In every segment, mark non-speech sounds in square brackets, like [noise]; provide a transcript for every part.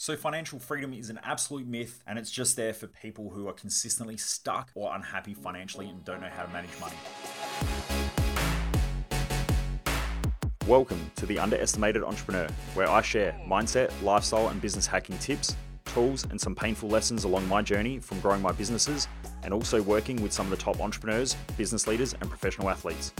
So, financial freedom is an absolute myth, and it's just there for people who are consistently stuck or unhappy financially and don't know how to manage money. Welcome to The Underestimated Entrepreneur, where I share mindset, lifestyle, and business hacking tips, tools, and some painful lessons along my journey from growing my businesses and also working with some of the top entrepreneurs, business leaders, and professional athletes.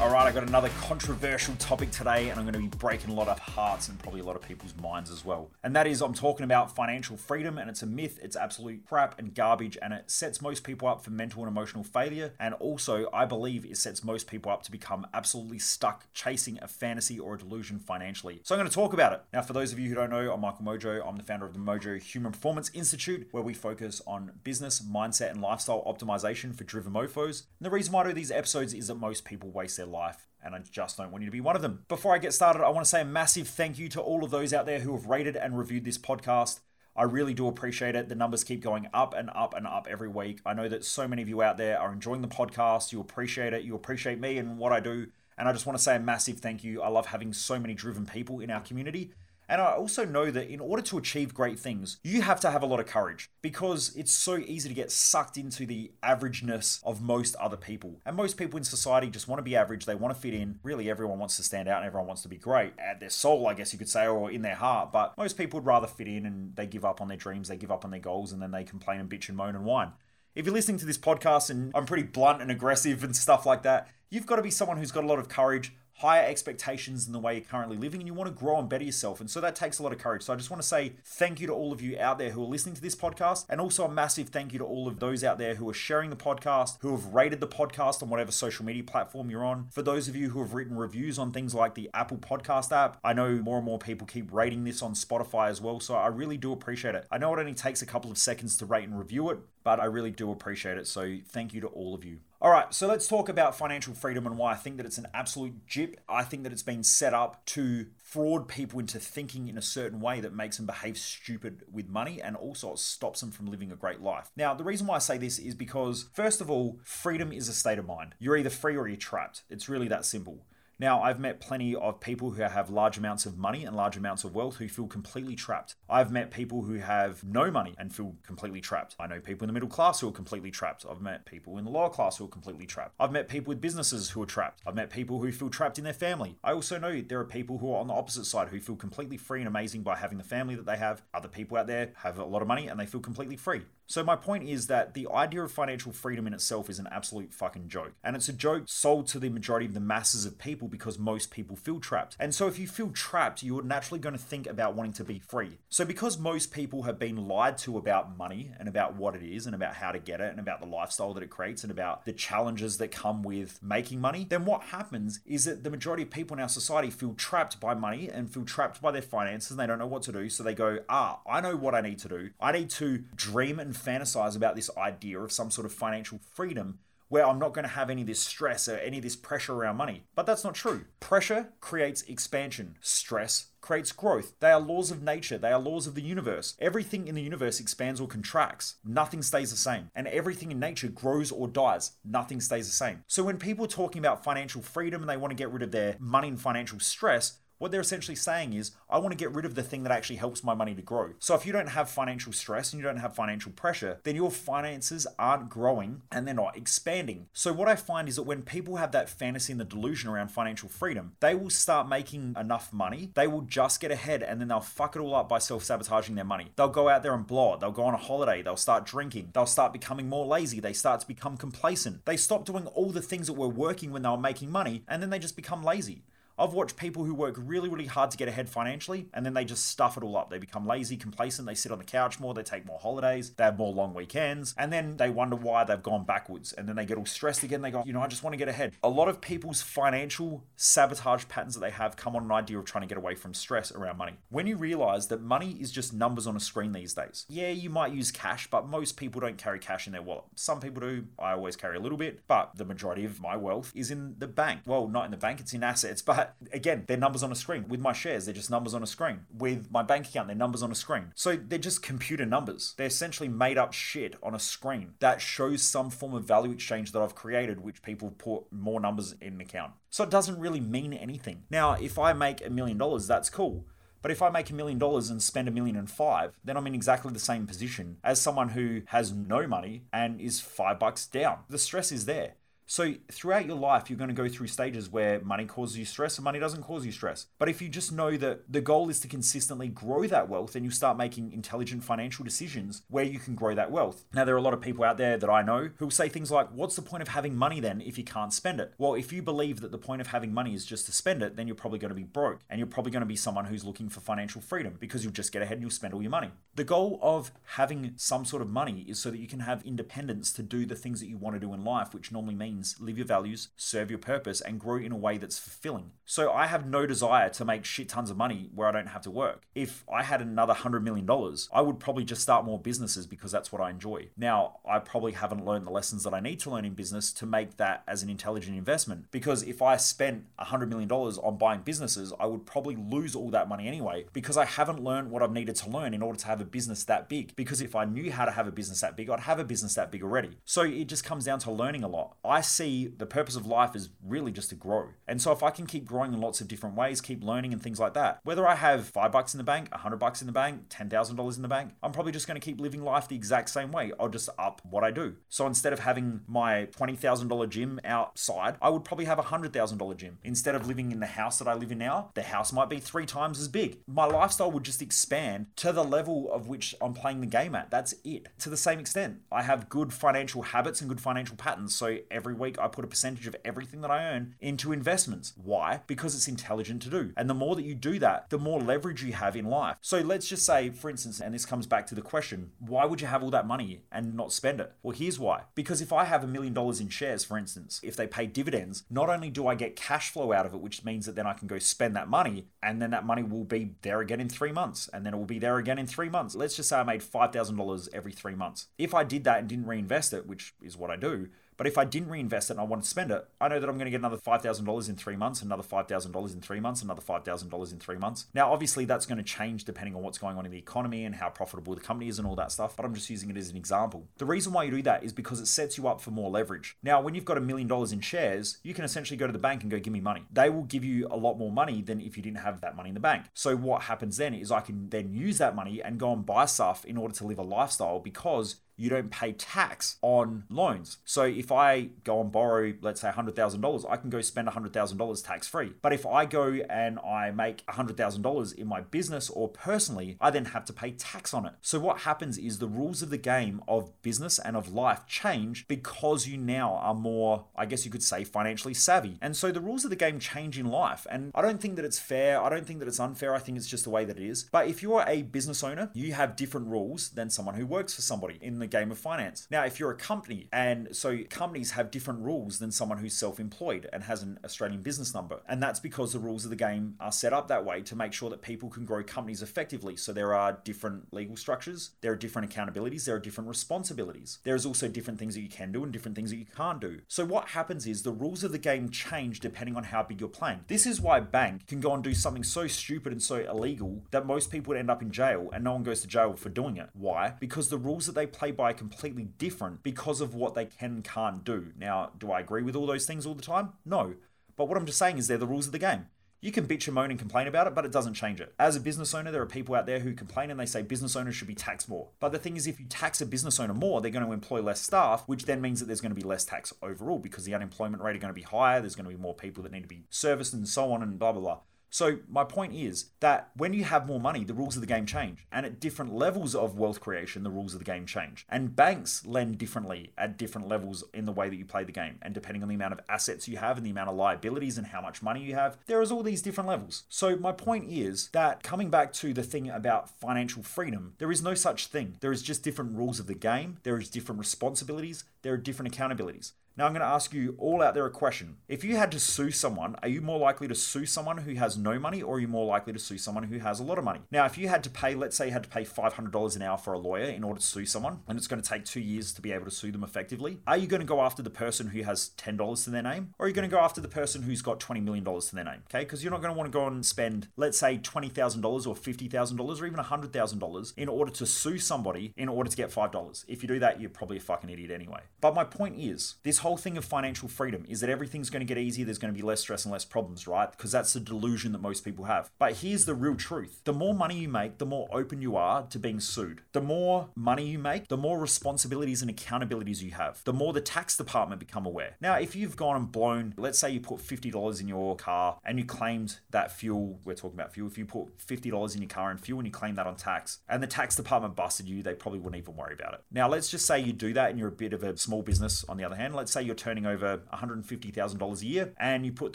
All right, I got another controversial topic today, and I'm going to be breaking a lot of hearts and probably a lot of people's minds as well. And that is, I'm talking about financial freedom, and it's a myth, it's absolute crap and garbage, and it sets most people up for mental and emotional failure. And also, I believe it sets most people up to become absolutely stuck chasing a fantasy or a delusion financially. So I'm going to talk about it. Now, for those of you who don't know, I'm Michael Mojo. I'm the founder of the Mojo Human Performance Institute, where we focus on business, mindset, and lifestyle optimization for driven mofos. And the reason why I do these episodes is that most people waste their life and I just don't want you to be one of them. Before I get started, I want to say a massive thank you to all of those out there who have rated and reviewed this podcast. I really do appreciate it. The numbers keep going up and up and up every week. I know that so many of you out there are enjoying the podcast. You appreciate it. You appreciate me and what I do. And I just want to say a massive thank you. I love having so many driven people in our community. And I also know that in order to achieve great things, you have to have a lot of courage because it's so easy to get sucked into the averageness of most other people. And most people in society just want to be average, they want to fit in. Really, everyone wants to stand out and everyone wants to be great at their soul, I guess you could say, or in their heart. But most people would rather fit in and they give up on their dreams, they give up on their goals, and then they complain and bitch and moan and whine. If you're listening to this podcast and I'm pretty blunt and aggressive and stuff like that, you've got to be someone who's got a lot of courage, higher expectations than the way you're currently living and you want to grow and better yourself. And so that takes a lot of courage. So I just want to say thank you to all of you out there who are listening to this podcast and also a massive thank you to all of those out there who are sharing the podcast, who have rated the podcast on whatever social media platform you're on. For those of you who have written reviews on things like the Apple Podcast app, I know more and more people keep rating this on Spotify as well. So I really do appreciate it. I know it only takes a couple of seconds to rate and review it, but I really do appreciate it. So thank you to all of you. All right, so let's talk about financial freedom and why I think that it's an absolute jip. I think that it's been set up to fraud people into thinking in a certain way that makes them behave stupid with money and also stops them from living a great life. Now, the reason why I say this is because, first of all, freedom is a state of mind. You're either free or you're trapped. It's really that simple. Now, I've met plenty of people who have large amounts of money and large amounts of wealth who feel completely trapped. I've met people who have no money and feel completely trapped. I know people in the middle class who are completely trapped. I've met people in the lower class who are completely trapped. I've met people with businesses who are trapped. I've met people who feel trapped in their family. I also know there are people who are on the opposite side who feel completely free and amazing by having the family that they have. Other people out there have a lot of money and they feel completely free. So, my point is that the idea of financial freedom in itself is an absolute fucking joke. And it's a joke sold to the majority of the masses of people because most people feel trapped. And so, if you feel trapped, you're naturally going to think about wanting to be free. So, because most people have been lied to about money and about what it is and about how to get it and about the lifestyle that it creates and about the challenges that come with making money, then what happens is that the majority of people in our society feel trapped by money and feel trapped by their finances and they don't know what to do. So, they go, ah, I know what I need to do. I need to dream and fantasize about this idea of some sort of financial freedom where I'm not going to have any of this stress or any of this pressure around money. But that's not true. Pressure creates expansion, stress creates growth. They are laws of nature, they are laws of the universe. Everything in the universe expands or contracts, nothing stays the same. And everything in nature grows or dies, nothing stays the same. So when people are talking about financial freedom and they want to get rid of their money and financial stress, what they're essentially saying is, I want to get rid of the thing that actually helps my money to grow. So if you don't have financial stress and you don't have financial pressure, then your finances aren't growing and they're not expanding. So what I find is that when people have that fantasy and the delusion around financial freedom, they will start making enough money, they will just get ahead and then they'll fuck it all up by self sabotaging their money. They'll go out there and blow it. They'll go on a holiday. They'll start drinking. They'll start becoming more lazy. They start to become complacent. They stop doing all the things that were working when they were making money and then they just become lazy. I've watched people who work really, really hard to get ahead financially, and then they just stuff it all up. They become lazy, complacent, they sit on the couch more, they take more holidays, they have more long weekends, and then they wonder why they've gone backwards. And then they get all stressed again. They go, you know, I just want to get ahead. A lot of people's financial sabotage patterns that they have come on an idea of trying to get away from stress around money. When you realize that money is just numbers on a screen these days, yeah, you might use cash, but most people don't carry cash in their wallet. Some people do. I always carry a little bit, but the majority of my wealth is in the bank. Well, not in the bank, it's in assets, [laughs] but again, they're numbers on a screen. With my shares, they're just numbers on a screen. With my bank account, they're numbers on a screen. So they're just computer numbers. They're essentially made up shit on a screen that shows some form of value exchange that I've created, which people put more numbers in an account. So it doesn't really mean anything. Now, if I make a million dollars, that's cool. But if I make a million dollars and spend a million and five, then I'm in exactly the same position as someone who has no money and is five bucks down. The stress is there. So throughout your life, you're going to go through stages where money causes you stress and money doesn't cause you stress. But if you just know that the goal is to consistently grow that wealth, and you start making intelligent financial decisions where you can grow that wealth. Now, there are a lot of people out there that I know who will say things like, What's the point of having money then if you can't spend it? Well, if you believe that the point of having money is just to spend it, then you're probably going to be broke and you're probably going to be someone who's looking for financial freedom because you'll just get ahead and you'll spend all your money. The goal of having some sort of money is so that you can have independence to do the things that you want to do in life, which normally means live your values values, serve your purpose, and grow in a way that's fulfilling. So I have no desire to make shit tons of money where I don't have to work. If I had another $100 million, I would probably just start more businesses because that's what I enjoy. Now, I probably haven't learned the lessons that I need to learn in business to make that as an intelligent investment because if I spent $100 million on buying businesses, I would probably lose all that money anyway because I haven't learned what I've needed to learn in order to have a business that big. Because if I knew how to have a business that big, I'd have a business that big already. So it just comes down to learning a lot. I see the purpose of life is really just to grow. And so if I can keep growing in lots of different ways, keep learning and things like that, whether I have five bucks in the bank, a hundred bucks in the bank, ten thousand dollars in the bank, I'm probably just going to keep living life the exact same way. I'll just up what I do. So instead of having my twenty thousand dollar gym outside, I would probably have a hundred thousand dollar gym. Instead of living in the house that I live in now, the house might be three times as big. My lifestyle would just expand to the level of which I'm playing the game at. That's it. To the same extent, I have good financial habits and good financial patterns. So every week I put a percentage of everything that I earn into investments. Why? Because it's intelligent to do. And the more that you do that, the more leverage you have in life. So let's just say, for instance, and this comes back to the question why would you have all that money and not spend it? Well, here's why. Because if I have a million dollars in shares, for instance, if they pay dividends, not only do I get cash flow out of it, which means that then I can go spend that money, and then that money will be there again in three months, and then it will be there again in three months. Let's just say I made $5,000 every three months. If I did that and didn't reinvest it, which is what I do, but if I didn't reinvest it and I want to spend it, I know that I'm going to get another $5,000 in three months, another $5,000 in three months, another $5,000 in three months. Now, obviously, that's going to change depending on what's going on in the economy and how profitable the company is and all that stuff, but I'm just using it as an example. The reason why you do that is because it sets you up for more leverage. Now, when you've got a million dollars in shares, you can essentially go to the bank and go, give me money. They will give you a lot more money than if you didn't have that money in the bank. So, what happens then is I can then use that money and go and buy stuff in order to live a lifestyle because you don't pay tax on loans. So if I go and borrow, let's say $100,000, I can go spend $100,000 tax free. But if I go and I make $100,000 in my business or personally, I then have to pay tax on it. So what happens is the rules of the game of business and of life change because you now are more, I guess you could say, financially savvy. And so the rules of the game change in life. And I don't think that it's fair. I don't think that it's unfair. I think it's just the way that it is. But if you're a business owner, you have different rules than someone who works for somebody in the game of finance. Now, if you're a company, and so companies have different rules than someone who's self employed and has an Australian business number. And that's because the rules of the game are set up that way to make sure that people can grow companies effectively. So there are different legal structures, there are different accountabilities, there are different responsibilities. There's also different things that you can do and different things that you can't do. So what happens is the rules of the game change depending on how big you're playing. This is why bank can go and do something so stupid and so illegal that most people would end up in jail and no one goes to jail for doing it. Why? Because the rules that they play by are completely different because of what they can and can't do. Now, do I agree with all those things all the time? No. But what I'm just saying is they're the rules of the game. You can bitch and moan and complain about it, but it doesn't change it. As a business owner, there are people out there who complain and they say business owners should be taxed more. But the thing is, if you tax a business owner more, they're going to employ less staff, which then means that there's going to be less tax overall because the unemployment rate are going to be higher. There's going to be more people that need to be serviced and so on and blah, blah, blah. So, my point is that when you have more money, the rules of the game change. And at different levels of wealth creation, the rules of the game change. And banks lend differently at different levels in the way that you play the game. And depending on the amount of assets you have and the amount of liabilities and how much money you have, there is all these different levels. So, my point is that coming back to the thing about financial freedom, there is no such thing. There is just different rules of the game, there is different responsibilities, there are different accountabilities. Now, I'm going to ask you all out there a question. If you had to sue someone, are you more likely to sue someone who has no money or are you more likely to sue someone who has a lot of money? Now, if you had to pay, let's say you had to pay $500 an hour for a lawyer in order to sue someone, and it's going to take two years to be able to sue them effectively, are you going to go after the person who has $10 to their name or are you going to go after the person who's got $20 million to their name? Okay, because you're not going to want to go and spend, let's say, $20,000 or $50,000 or even $100,000 in order to sue somebody in order to get $5. If you do that, you're probably a fucking idiot anyway. But my point is, this whole thing of financial freedom is that everything's going to get easier, there's going to be less stress and less problems, right? Because that's the delusion that most people have. But here's the real truth the more money you make, the more open you are to being sued. The more money you make, the more responsibilities and accountabilities you have, the more the tax department become aware. Now, if you've gone and blown, let's say you put $50 in your car and you claimed that fuel, we're talking about fuel, if you put $50 in your car and fuel and you claim that on tax, and the tax department busted you, they probably wouldn't even worry about it. Now, let's just say you do that and you're a bit of a small business on the other hand. Let's say you're turning over $150,000 a year and you put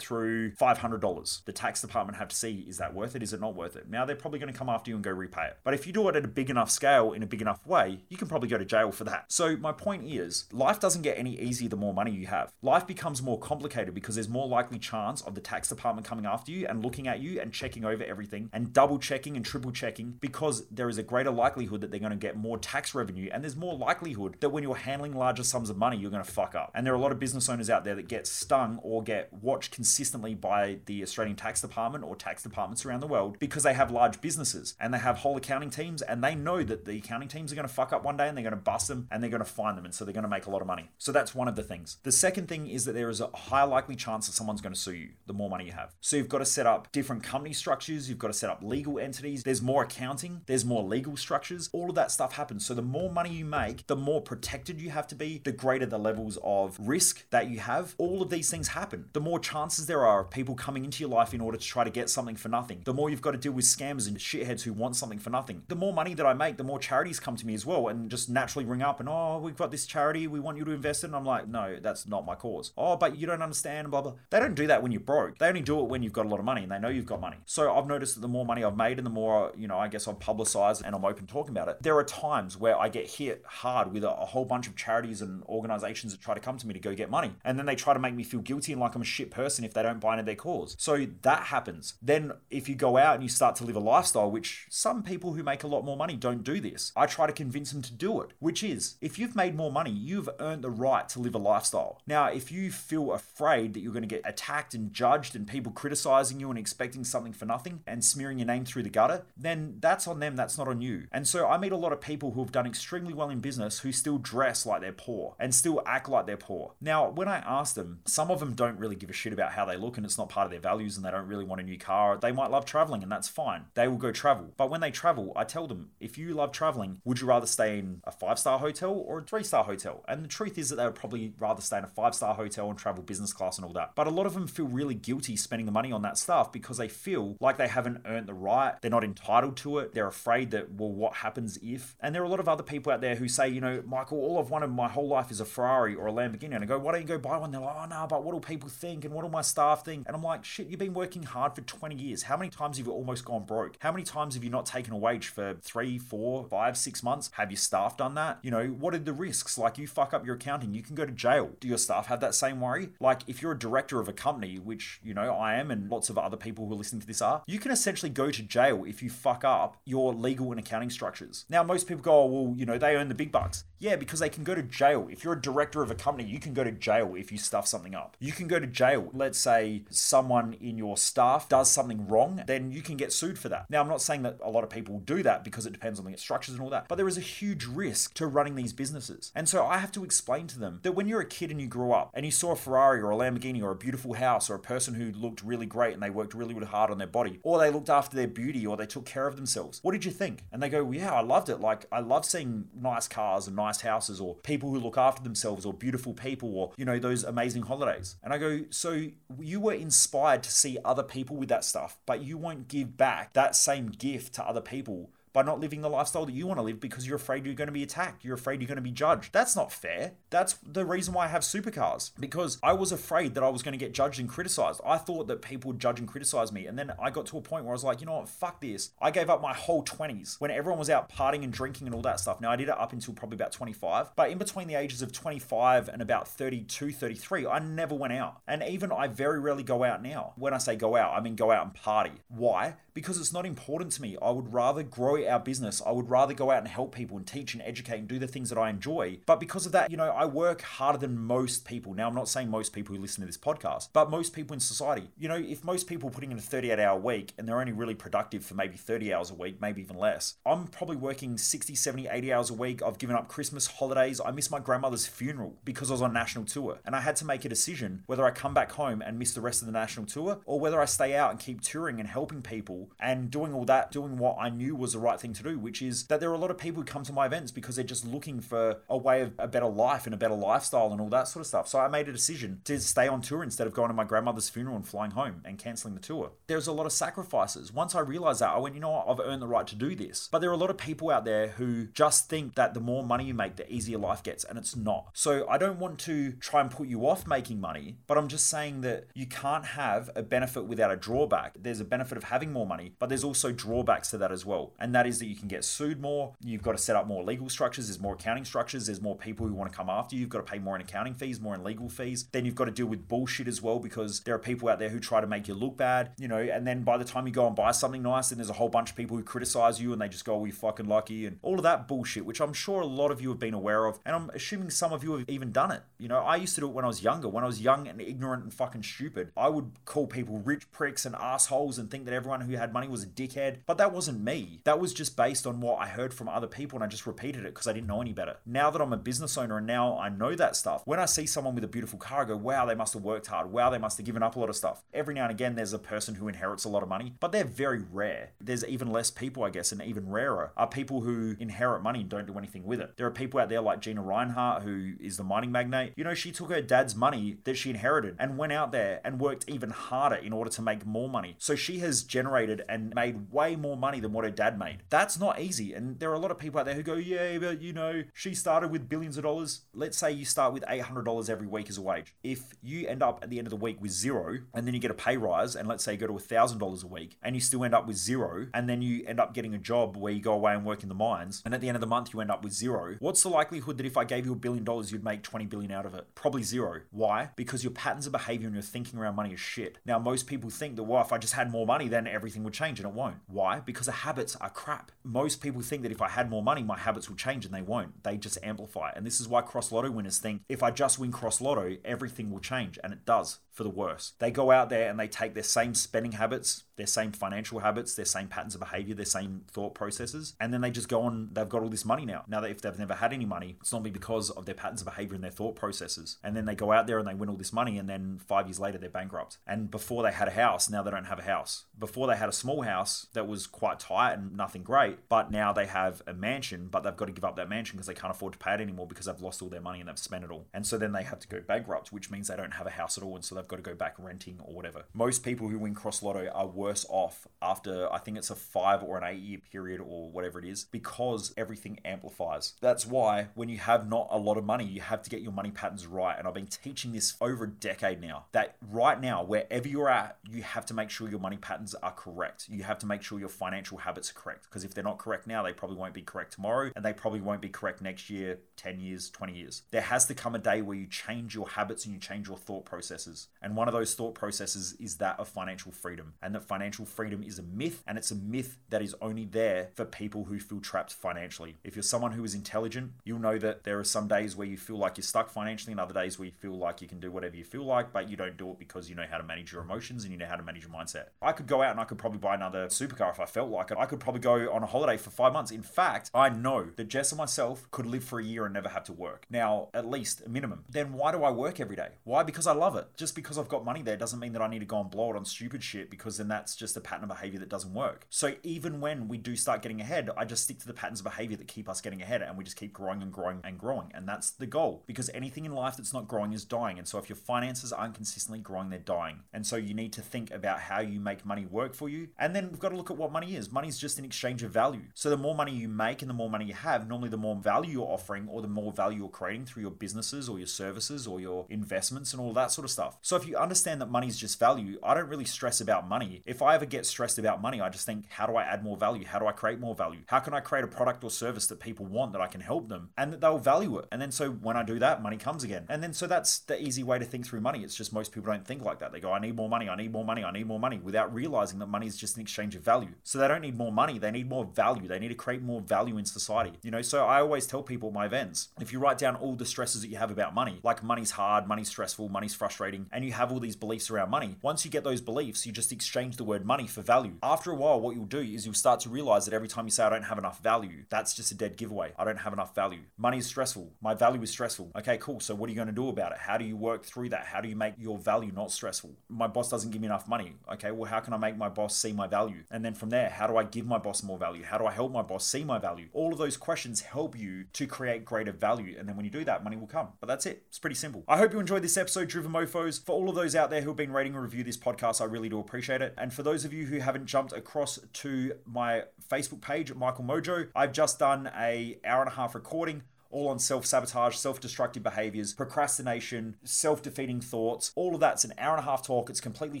through $500. The tax department have to see is that worth it? Is it not worth it? Now, they're probably going to come after you and go repay it. But if you do it at a big enough scale in a big enough way, you can probably go to jail for that. So, my point is, life doesn't get any easier the more money you have. Life becomes more complicated because there's more likely chance of the tax department coming after you and looking at you and checking over everything and double checking and triple checking because there is a greater likelihood that they're going to get more tax revenue and there's more likelihood that when you're handling larger sums of money, you're going to fuck up. And there are a lot of business owners out there that get stung or get watched consistently by the Australian tax department or tax departments around the world because they have large businesses and they have whole accounting teams and they know that the accounting teams are going to fuck up one day and they're going to bust them and they're going to find them and so they're going to make a lot of money. So that's one of the things. The second thing is that there is a high likely chance that someone's going to sue you the more money you have. So you've got to set up different company structures, you've got to set up legal entities, there's more accounting, there's more legal structures, all of that stuff happens. So the more money you make, the more protected you have to be, the greater the levels of risk that you have. All of these things happen. The more chances there are of people coming into your life in order to try to get something for nothing. The more you've got to deal with scammers and shitheads who want something for nothing. The more money that I make, the more charities come to me as well and just naturally ring up and, oh, we've got this charity, we want you to invest in. And I'm like, no, that's not my cause. Oh, but you don't understand, blah, blah. They don't do that when you're broke. They only do it when you've got a lot of money and they know you've got money. So I've noticed that the more money I've made and the more, you know, I guess I've publicized and I'm open talking about it, there are times where I get hit hard with a, a whole bunch of charities and organizations that try to come to me to go get money. And then they try to make me feel guilty and like I'm a shit person if they don't buy into their cause. So that happens. Then if you go out and you start to live a lifestyle, which some people who make a lot more money don't do this, I try to convince them to do it, which is if you've made more money, you've earned the right to live a lifestyle. Now, if you feel afraid that you're going to get attacked and judged and people criticizing you and expecting something for nothing and smearing your name through the gutter, then that's on them, that's not on you. And so I meet a lot of people who have done extremely well in business who still dress like they're poor and still act like they're poor. Now, when I ask them, some of them don't really give a shit about how they look and it's not part of their values and they don't really want a new car. They might love traveling and that's fine. They will go travel. But when they travel, I tell them, if you love traveling, would you rather stay in a five star hotel or a three star hotel? And the truth is that they would probably rather stay in a five star hotel and travel business class and all that. But a lot of them feel really guilty spending the money on that stuff because they feel like they haven't earned the right, they're not entitled to it, they're afraid that, well, what happens if? And there are a lot of other people out there who say, you know, Michael, all I've wanted my whole life is a Ferrari or a Lamborghini. And I go, why don't you go buy one? They're like, oh, no, but what will people think? And what will my staff think? And I'm like, shit, you've been working hard for 20 years. How many times have you almost gone broke? How many times have you not taken a wage for three, four, five, six months? Have your staff done that? You know, what are the risks? Like, you fuck up your accounting, you can go to jail. Do your staff have that same worry? Like, if you're a director of a company, which, you know, I am and lots of other people who are listening to this are, you can essentially go to jail if you fuck up your legal and accounting structures. Now, most people go, oh, well, you know, they earn the big bucks. Yeah, because they can go to jail. If you're a director of a company, you can go to jail if you stuff something up. You can go to jail. Let's say someone in your staff does something wrong, then you can get sued for that. Now, I'm not saying that a lot of people do that because it depends on the structures and all that, but there is a huge risk to running these businesses. And so I have to explain to them that when you're a kid and you grew up and you saw a Ferrari or a Lamborghini or a beautiful house or a person who looked really great and they worked really, really hard on their body, or they looked after their beauty or they took care of themselves, what did you think? And they go, yeah, I loved it. Like, I love seeing nice cars and nice houses or people who look after themselves or beautiful people or, you know, those amazing holidays. And I go, so you were inspired to see other people with that stuff, but you won't give back that same gift to other people by not living the lifestyle that you want to live because you're afraid you're going to be attacked. You're afraid you're going to be judged. That's not fair. That's the reason why I have supercars because I was afraid that I was going to get judged and criticized. I thought that people would judge and criticize me. And then I got to a point where I was like, you know what? Fuck this. I gave up my whole 20s when everyone was out partying and drinking and all that stuff. Now, I did it up until probably about 25, but in between the ages of 25 and about 32, 33, I never went out. And even I very rarely go out now. When I say go out, I mean go out and party. Why? Because it's not important to me. I would rather grow our business. I would rather go out and help people and teach and educate and do the things that I enjoy. But because of that, you know, I work harder than most people. Now, I'm not saying most people who listen to this podcast, but most people in society. You know, if most people are putting in a 38 hour week and they're only really productive for maybe 30 hours a week, maybe even less, I'm probably working 60, 70, 80 hours a week. I've given up Christmas holidays. I missed my grandmother's funeral because I was on national tour and I had to make a decision whether I come back home and miss the rest of the national tour or whether I stay out and keep touring and helping people and doing all that, doing what I knew was the right thing to do, which is that there are a lot of people who come to my events because they're just looking for a way of a better life and a better lifestyle and all that sort of stuff. So I made a decision to stay on tour instead of going to my grandmother's funeral and flying home and canceling the tour. There's a lot of sacrifices. Once I realized that, I went, you know what, I've earned the right to do this. But there are a lot of people out there who just think that the more money you make, the easier life gets, and it's not. So I don't want to try and put you off making money, but I'm just saying that you can't have a benefit without a drawback. There's a benefit of having more money, but there's also drawbacks to that as well. And that is that you can get sued more, you've got to set up more legal structures, there's more accounting structures, there's more people who want to come after you, you've got to pay more in accounting fees, more in legal fees. Then you've got to deal with bullshit as well because there are people out there who try to make you look bad, you know, and then by the time you go and buy something nice, then there's a whole bunch of people who criticize you and they just go, oh, you fucking lucky and all of that bullshit, which I'm sure a lot of you have been aware of. And I'm assuming some of you have even done it. You know, I used to do it when I was younger. When I was young and ignorant and fucking stupid, I would call people rich pricks and assholes and think that everyone who had money was a dickhead. But that wasn't me. That was just based on what I heard from other people and I just repeated it because I didn't know any better. Now that I'm a business owner and now I know that stuff, when I see someone with a beautiful car, I go, wow, they must have worked hard. Wow, they must have given up a lot of stuff. Every now and again, there's a person who inherits a lot of money, but they're very rare. There's even less people, I guess, and even rarer are people who inherit money and don't do anything with it. There are people out there like Gina Rinehart, who is the mining magnate. You know, she took her dad's money that she inherited and went out there and worked even harder in order to make more money. So she has generated and made way more money than what her dad made. That's not easy. And there are a lot of people out there who go, yeah, but you know, she started with billions of dollars. Let's say you start with $800 every week as a wage. If you end up at the end of the week with zero and then you get a pay rise and let's say you go to $1,000 a week and you still end up with zero and then you end up getting a job where you go away and work in the mines and at the end of the month you end up with zero, what's the likelihood that if I gave you a billion dollars you'd make 20 billion out of it? Probably zero. Why? Because your patterns of behavior and your thinking around money is shit. Now, most people think that, well, if I just had more money, then everything would change and it won't. Why? Because the habits are crap. Most people think that if I had more money, my habits will change and they won't. They just amplify. And this is why cross lotto winners think if I just win cross lotto, everything will change. And it does for the worse. They go out there and they take their same spending habits, their same financial habits, their same patterns of behavior, their same thought processes, and then they just go on, they've got all this money now. Now, that if they've never had any money, it's normally because of their patterns of behavior and their thought processes. And then they go out there and they win all this money, and then five years later, they're bankrupt. And before they had a house, now they don't have a house. Before they had a small house that was quite tight and nothing great, but now they have a mansion, but they've got to give up that mansion because they can't afford to pay it anymore because they've lost all their money and they've spent it all. And so then they have to go bankrupt, which means they don't have a house at all. And so they've got to go back renting or whatever. Most people who win cross lotto are worse off after I think it's a five or an eight year period or whatever it is because everything amplifies. That's why when you have not a lot of money, you have to get your money patterns right. And I've been teaching this over a decade now that right now, wherever you're at, you have to make sure your money patterns are correct. You have to make sure your financial habits are correct because if they're not correct now, they probably won't be correct tomorrow and they probably won't be correct next year, 10 years, 20 years. There has to come a day where you change your habits and you change your thought processes. And one of those thought processes is that of financial freedom. And that financial freedom is a myth, and it's a myth that is only there for people who feel trapped financially. If you're someone who is intelligent, you'll know that there are some days where you feel like you're stuck financially, and other days where you feel like you can do whatever you feel like, but you don't do it because you know how to manage your emotions and you know how to manage your mindset. I could go out and I could probably buy another supercar if I felt like it. I could probably go on a holiday for five months. In fact, I know that Jess and myself could live for a year and never have to work. Now, at least a minimum. Then why do I work every day? Why? Because I love it. Just because I've got money there doesn't mean that I need to go and blow it on stupid shit because then that's just a pattern of behavior that doesn't work. So even when we do start getting ahead, I just stick to the patterns of behavior that keep us getting ahead and we just keep growing and growing and growing. And that's the goal because anything in life that's not growing is dying. And so if your finances aren't consistently growing, they're dying. And so you need to think about how you make money work for you. And then we've got to look at what money is. Money is just an exchange of value. So the more money you make and the more money you have, normally the more value you're offering or the more value you're creating through your businesses or your services or your investments and all that sort of stuff. So if you understand that money is just value, I don't really stress about money. If I ever get stressed about money, I just think, how do I add more value? How do I create more value? How can I create a product or service that people want that I can help them and that they'll value it? And then so when I do that, money comes again. And then so that's the easy way to think through money. It's just most people don't think like that. They go, I need more money, I need more money, I need more money without realizing that money is just an exchange of value. So they don't need more money, they need more value. They need to create more value in society. You know, so I always tell people my events, if you write down all the stresses that you have about money, like money's hard, money's stressful, money's frustrating, and you have all these beliefs around money, once you get those beliefs, you just exchange the word money for value. After a while, what you'll do is you'll start to realize that every time you say, I don't have enough value, that's just a dead giveaway. I don't have enough value. Money is stressful. My value is stressful. Okay, cool. So what are you going to do about it? How do you work through that? How do you make your value not stressful? My boss doesn't give me enough money. Okay, well, how can I make my boss see my value? And then from there, how do I give my boss more value? How do I help my boss see my value? All of those questions help you to create greater value. And then when you do that, money will come. But that's it. It's pretty simple. I hope you enjoyed this episode, Driven Mofos. For all of those out there who have been rating and review this podcast, I really do appreciate it. And for those of you who haven't jumped across to my Facebook page, Michael Mojo, I've just done a hour and a half recording all on self sabotage, self destructive behaviors, procrastination, self defeating thoughts. All of that's an hour and a half talk. It's completely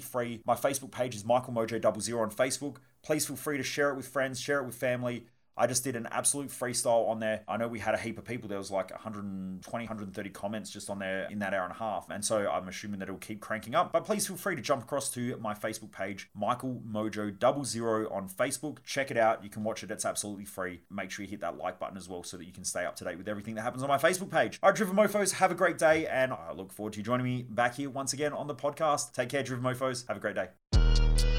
free. My Facebook page is Michael Mojo 00 on Facebook. Please feel free to share it with friends, share it with family. I just did an absolute freestyle on there. I know we had a heap of people. There was like 120, 130 comments just on there in that hour and a half. And so I'm assuming that it'll keep cranking up. But please feel free to jump across to my Facebook page, Michael Mojo double zero on Facebook. Check it out. You can watch it. It's absolutely free. Make sure you hit that like button as well so that you can stay up to date with everything that happens on my Facebook page. All right, Driven Mofos, have a great day. And I look forward to you joining me back here once again on the podcast. Take care, Driven Mofos. Have a great day.